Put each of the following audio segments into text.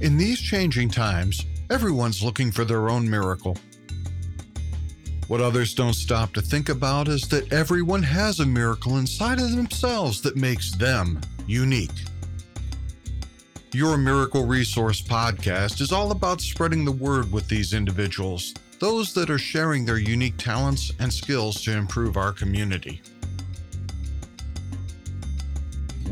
In these changing times, everyone's looking for their own miracle. What others don't stop to think about is that everyone has a miracle inside of themselves that makes them unique. Your Miracle Resource podcast is all about spreading the word with these individuals, those that are sharing their unique talents and skills to improve our community.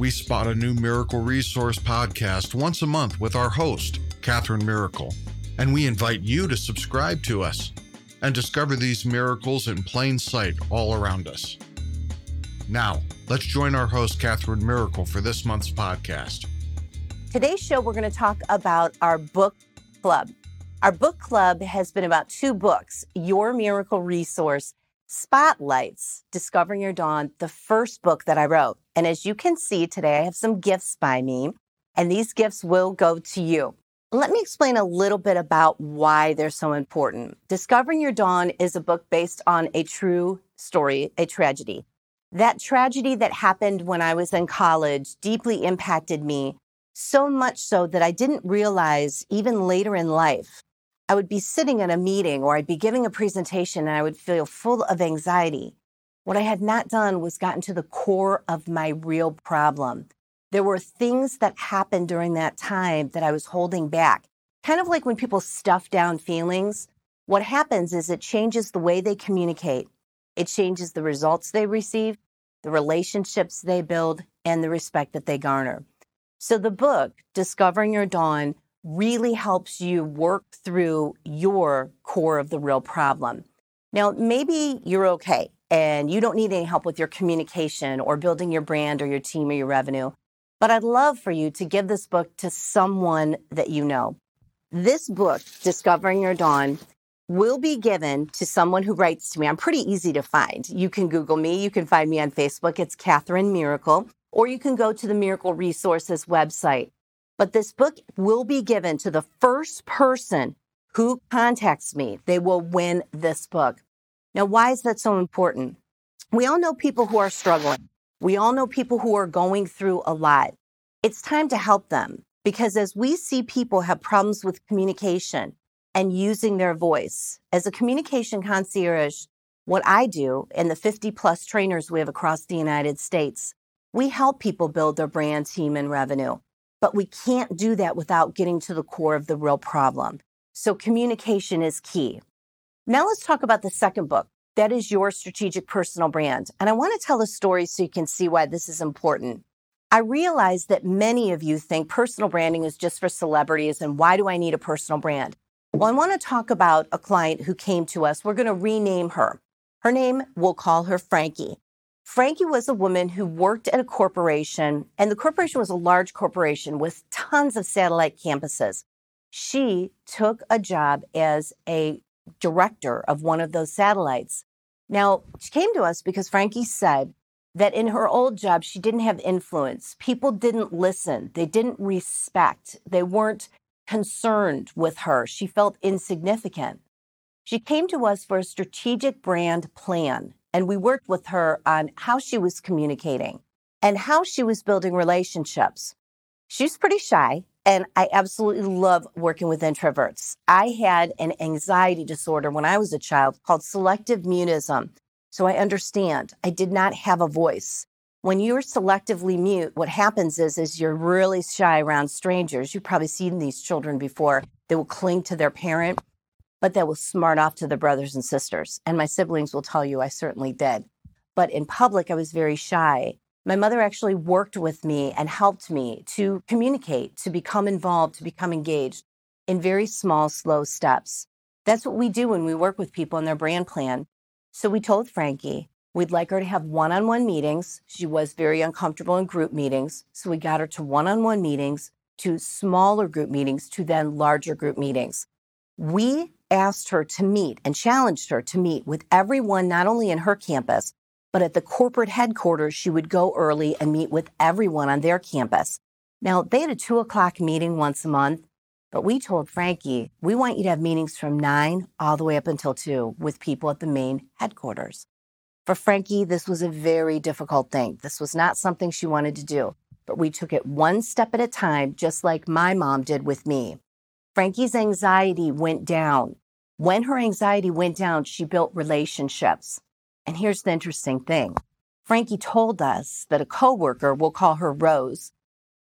We spot a new Miracle Resource podcast once a month with our host, Catherine Miracle, and we invite you to subscribe to us and discover these miracles in plain sight all around us. Now, let's join our host, Catherine Miracle, for this month's podcast. Today's show, we're going to talk about our book club. Our book club has been about two books Your Miracle Resource Spotlights Discovering Your Dawn, the first book that I wrote. And as you can see today, I have some gifts by me, and these gifts will go to you. Let me explain a little bit about why they're so important. Discovering Your Dawn is a book based on a true story, a tragedy. That tragedy that happened when I was in college deeply impacted me, so much so that I didn't realize even later in life. I would be sitting in a meeting or I'd be giving a presentation and I would feel full of anxiety. What I had not done was gotten to the core of my real problem. There were things that happened during that time that I was holding back. Kind of like when people stuff down feelings, what happens is it changes the way they communicate. It changes the results they receive, the relationships they build, and the respect that they garner. So the book, Discovering Your Dawn, really helps you work through your core of the real problem. Now, maybe you're okay and you don't need any help with your communication or building your brand or your team or your revenue. But I'd love for you to give this book to someone that you know. This book, Discovering Your Dawn, will be given to someone who writes to me. I'm pretty easy to find. You can Google me. You can find me on Facebook. It's Catherine Miracle. Or you can go to the Miracle Resources website. But this book will be given to the first person who contacts me. They will win this book. Now, why is that so important? We all know people who are struggling. We all know people who are going through a lot. It's time to help them because as we see people have problems with communication and using their voice, as a communication concierge, what I do and the 50 plus trainers we have across the United States, we help people build their brand, team, and revenue. But we can't do that without getting to the core of the real problem. So communication is key. Now let's talk about the second book, that is your strategic personal brand. And I want to tell a story so you can see why this is important. I realize that many of you think personal branding is just for celebrities and why do I need a personal brand? Well, I want to talk about a client who came to us. We're going to rename her. Her name, we'll call her Frankie. Frankie was a woman who worked at a corporation, and the corporation was a large corporation with tons of satellite campuses. She took a job as a director of one of those satellites. Now, she came to us because Frankie said that in her old job, she didn't have influence. People didn't listen, they didn't respect, they weren't concerned with her. She felt insignificant. She came to us for a strategic brand plan, and we worked with her on how she was communicating and how she was building relationships. She was pretty shy. And I absolutely love working with introverts. I had an anxiety disorder when I was a child called selective mutism. So I understand I did not have a voice. When you're selectively mute, what happens is, is you're really shy around strangers. You've probably seen these children before. They will cling to their parent, but that will smart off to the brothers and sisters. And my siblings will tell you I certainly did. But in public, I was very shy. My mother actually worked with me and helped me to communicate, to become involved, to become engaged in very small, slow steps. That's what we do when we work with people in their brand plan. So we told Frankie we'd like her to have one on one meetings. She was very uncomfortable in group meetings. So we got her to one on one meetings, to smaller group meetings, to then larger group meetings. We asked her to meet and challenged her to meet with everyone, not only in her campus, but at the corporate headquarters, she would go early and meet with everyone on their campus. Now, they had a two o'clock meeting once a month, but we told Frankie, we want you to have meetings from nine all the way up until two with people at the main headquarters. For Frankie, this was a very difficult thing. This was not something she wanted to do. but we took it one step at a time, just like my mom did with me. Frankie's anxiety went down. When her anxiety went down, she built relationships. And here's the interesting thing Frankie told us that a coworker, we'll call her Rose,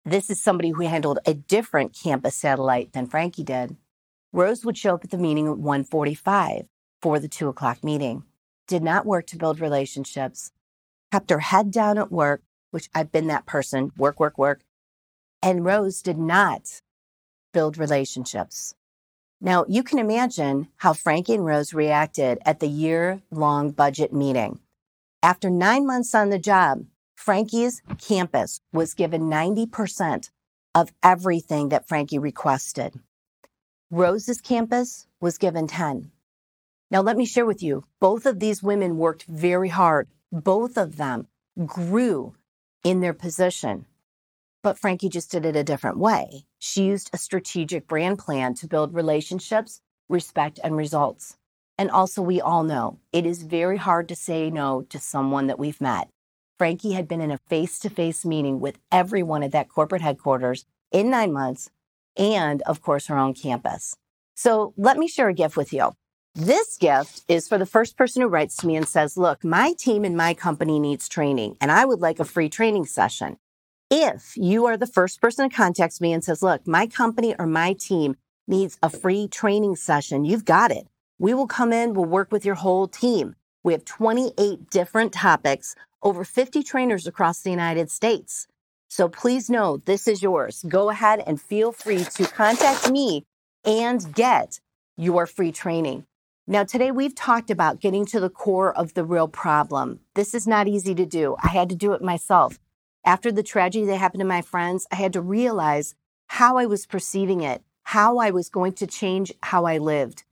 this is somebody who handled a different campus satellite than Frankie did. Rose would show up at the meeting at 145 for the two o'clock meeting. Did not work to build relationships. Kept her head down at work, which I've been that person, work, work, work. And Rose did not build relationships. Now, you can imagine how Frankie and Rose reacted at the year long budget meeting. After nine months on the job, Frankie's campus was given 90% of everything that Frankie requested. Rose's campus was given 10. Now, let me share with you both of these women worked very hard. Both of them grew in their position. But Frankie just did it a different way. She used a strategic brand plan to build relationships, respect, and results. And also, we all know it is very hard to say no to someone that we've met. Frankie had been in a face to face meeting with everyone at that corporate headquarters in nine months, and of course, her own campus. So let me share a gift with you. This gift is for the first person who writes to me and says, Look, my team and my company needs training, and I would like a free training session. If you are the first person to contact me and says, look, my company or my team needs a free training session, you've got it. We will come in, we'll work with your whole team. We have 28 different topics, over 50 trainers across the United States. So please know this is yours. Go ahead and feel free to contact me and get your free training. Now, today we've talked about getting to the core of the real problem. This is not easy to do. I had to do it myself. After the tragedy that happened to my friends, I had to realize how I was perceiving it, how I was going to change how I lived.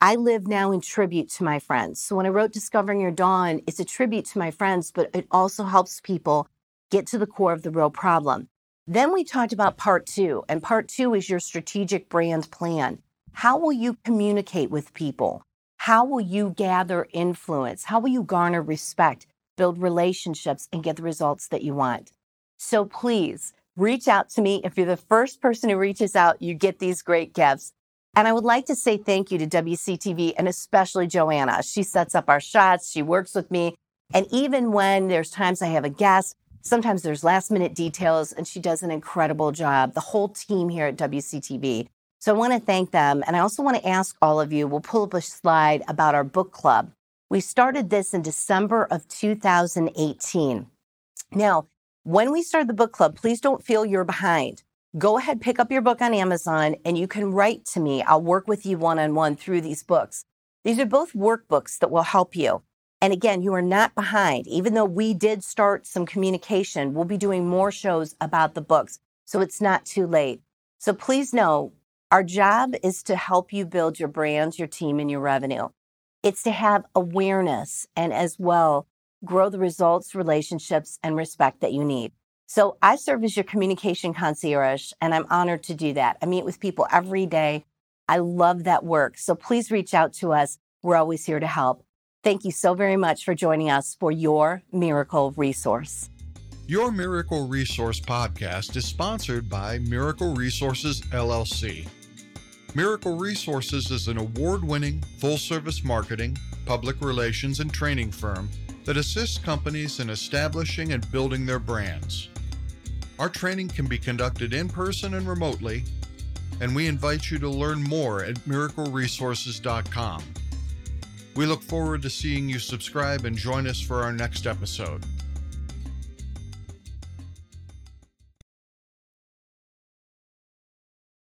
I live now in tribute to my friends. So when I wrote Discovering Your Dawn, it's a tribute to my friends, but it also helps people get to the core of the real problem. Then we talked about part two, and part two is your strategic brand plan. How will you communicate with people? How will you gather influence? How will you garner respect, build relationships, and get the results that you want? So please reach out to me. If you're the first person who reaches out, you get these great gifts. And I would like to say thank you to WCTV and especially Joanna. She sets up our shots, she works with me. And even when there's times I have a guest, sometimes there's last minute details, and she does an incredible job. The whole team here at WCTV. So I want to thank them. And I also want to ask all of you, we'll pull up a slide about our book club. We started this in December of 2018. Now, when we start the book club, please don't feel you're behind. Go ahead, pick up your book on Amazon, and you can write to me. I'll work with you one on one through these books. These are both workbooks that will help you. And again, you are not behind. Even though we did start some communication, we'll be doing more shows about the books. So it's not too late. So please know our job is to help you build your brand, your team, and your revenue. It's to have awareness and as well grow the results, relationships, and respect that you need. So I serve as your communication concierge, and I'm honored to do that. I meet with people every day. I love that work. So please reach out to us. We're always here to help. Thank you so very much for joining us for your Miracle Resource. Your Miracle Resource podcast is sponsored by Miracle Resources LLC. Miracle Resources is an award winning full service marketing, public relations, and training firm that assists companies in establishing and building their brands. Our training can be conducted in person and remotely, and we invite you to learn more at miracleresources.com. We look forward to seeing you subscribe and join us for our next episode.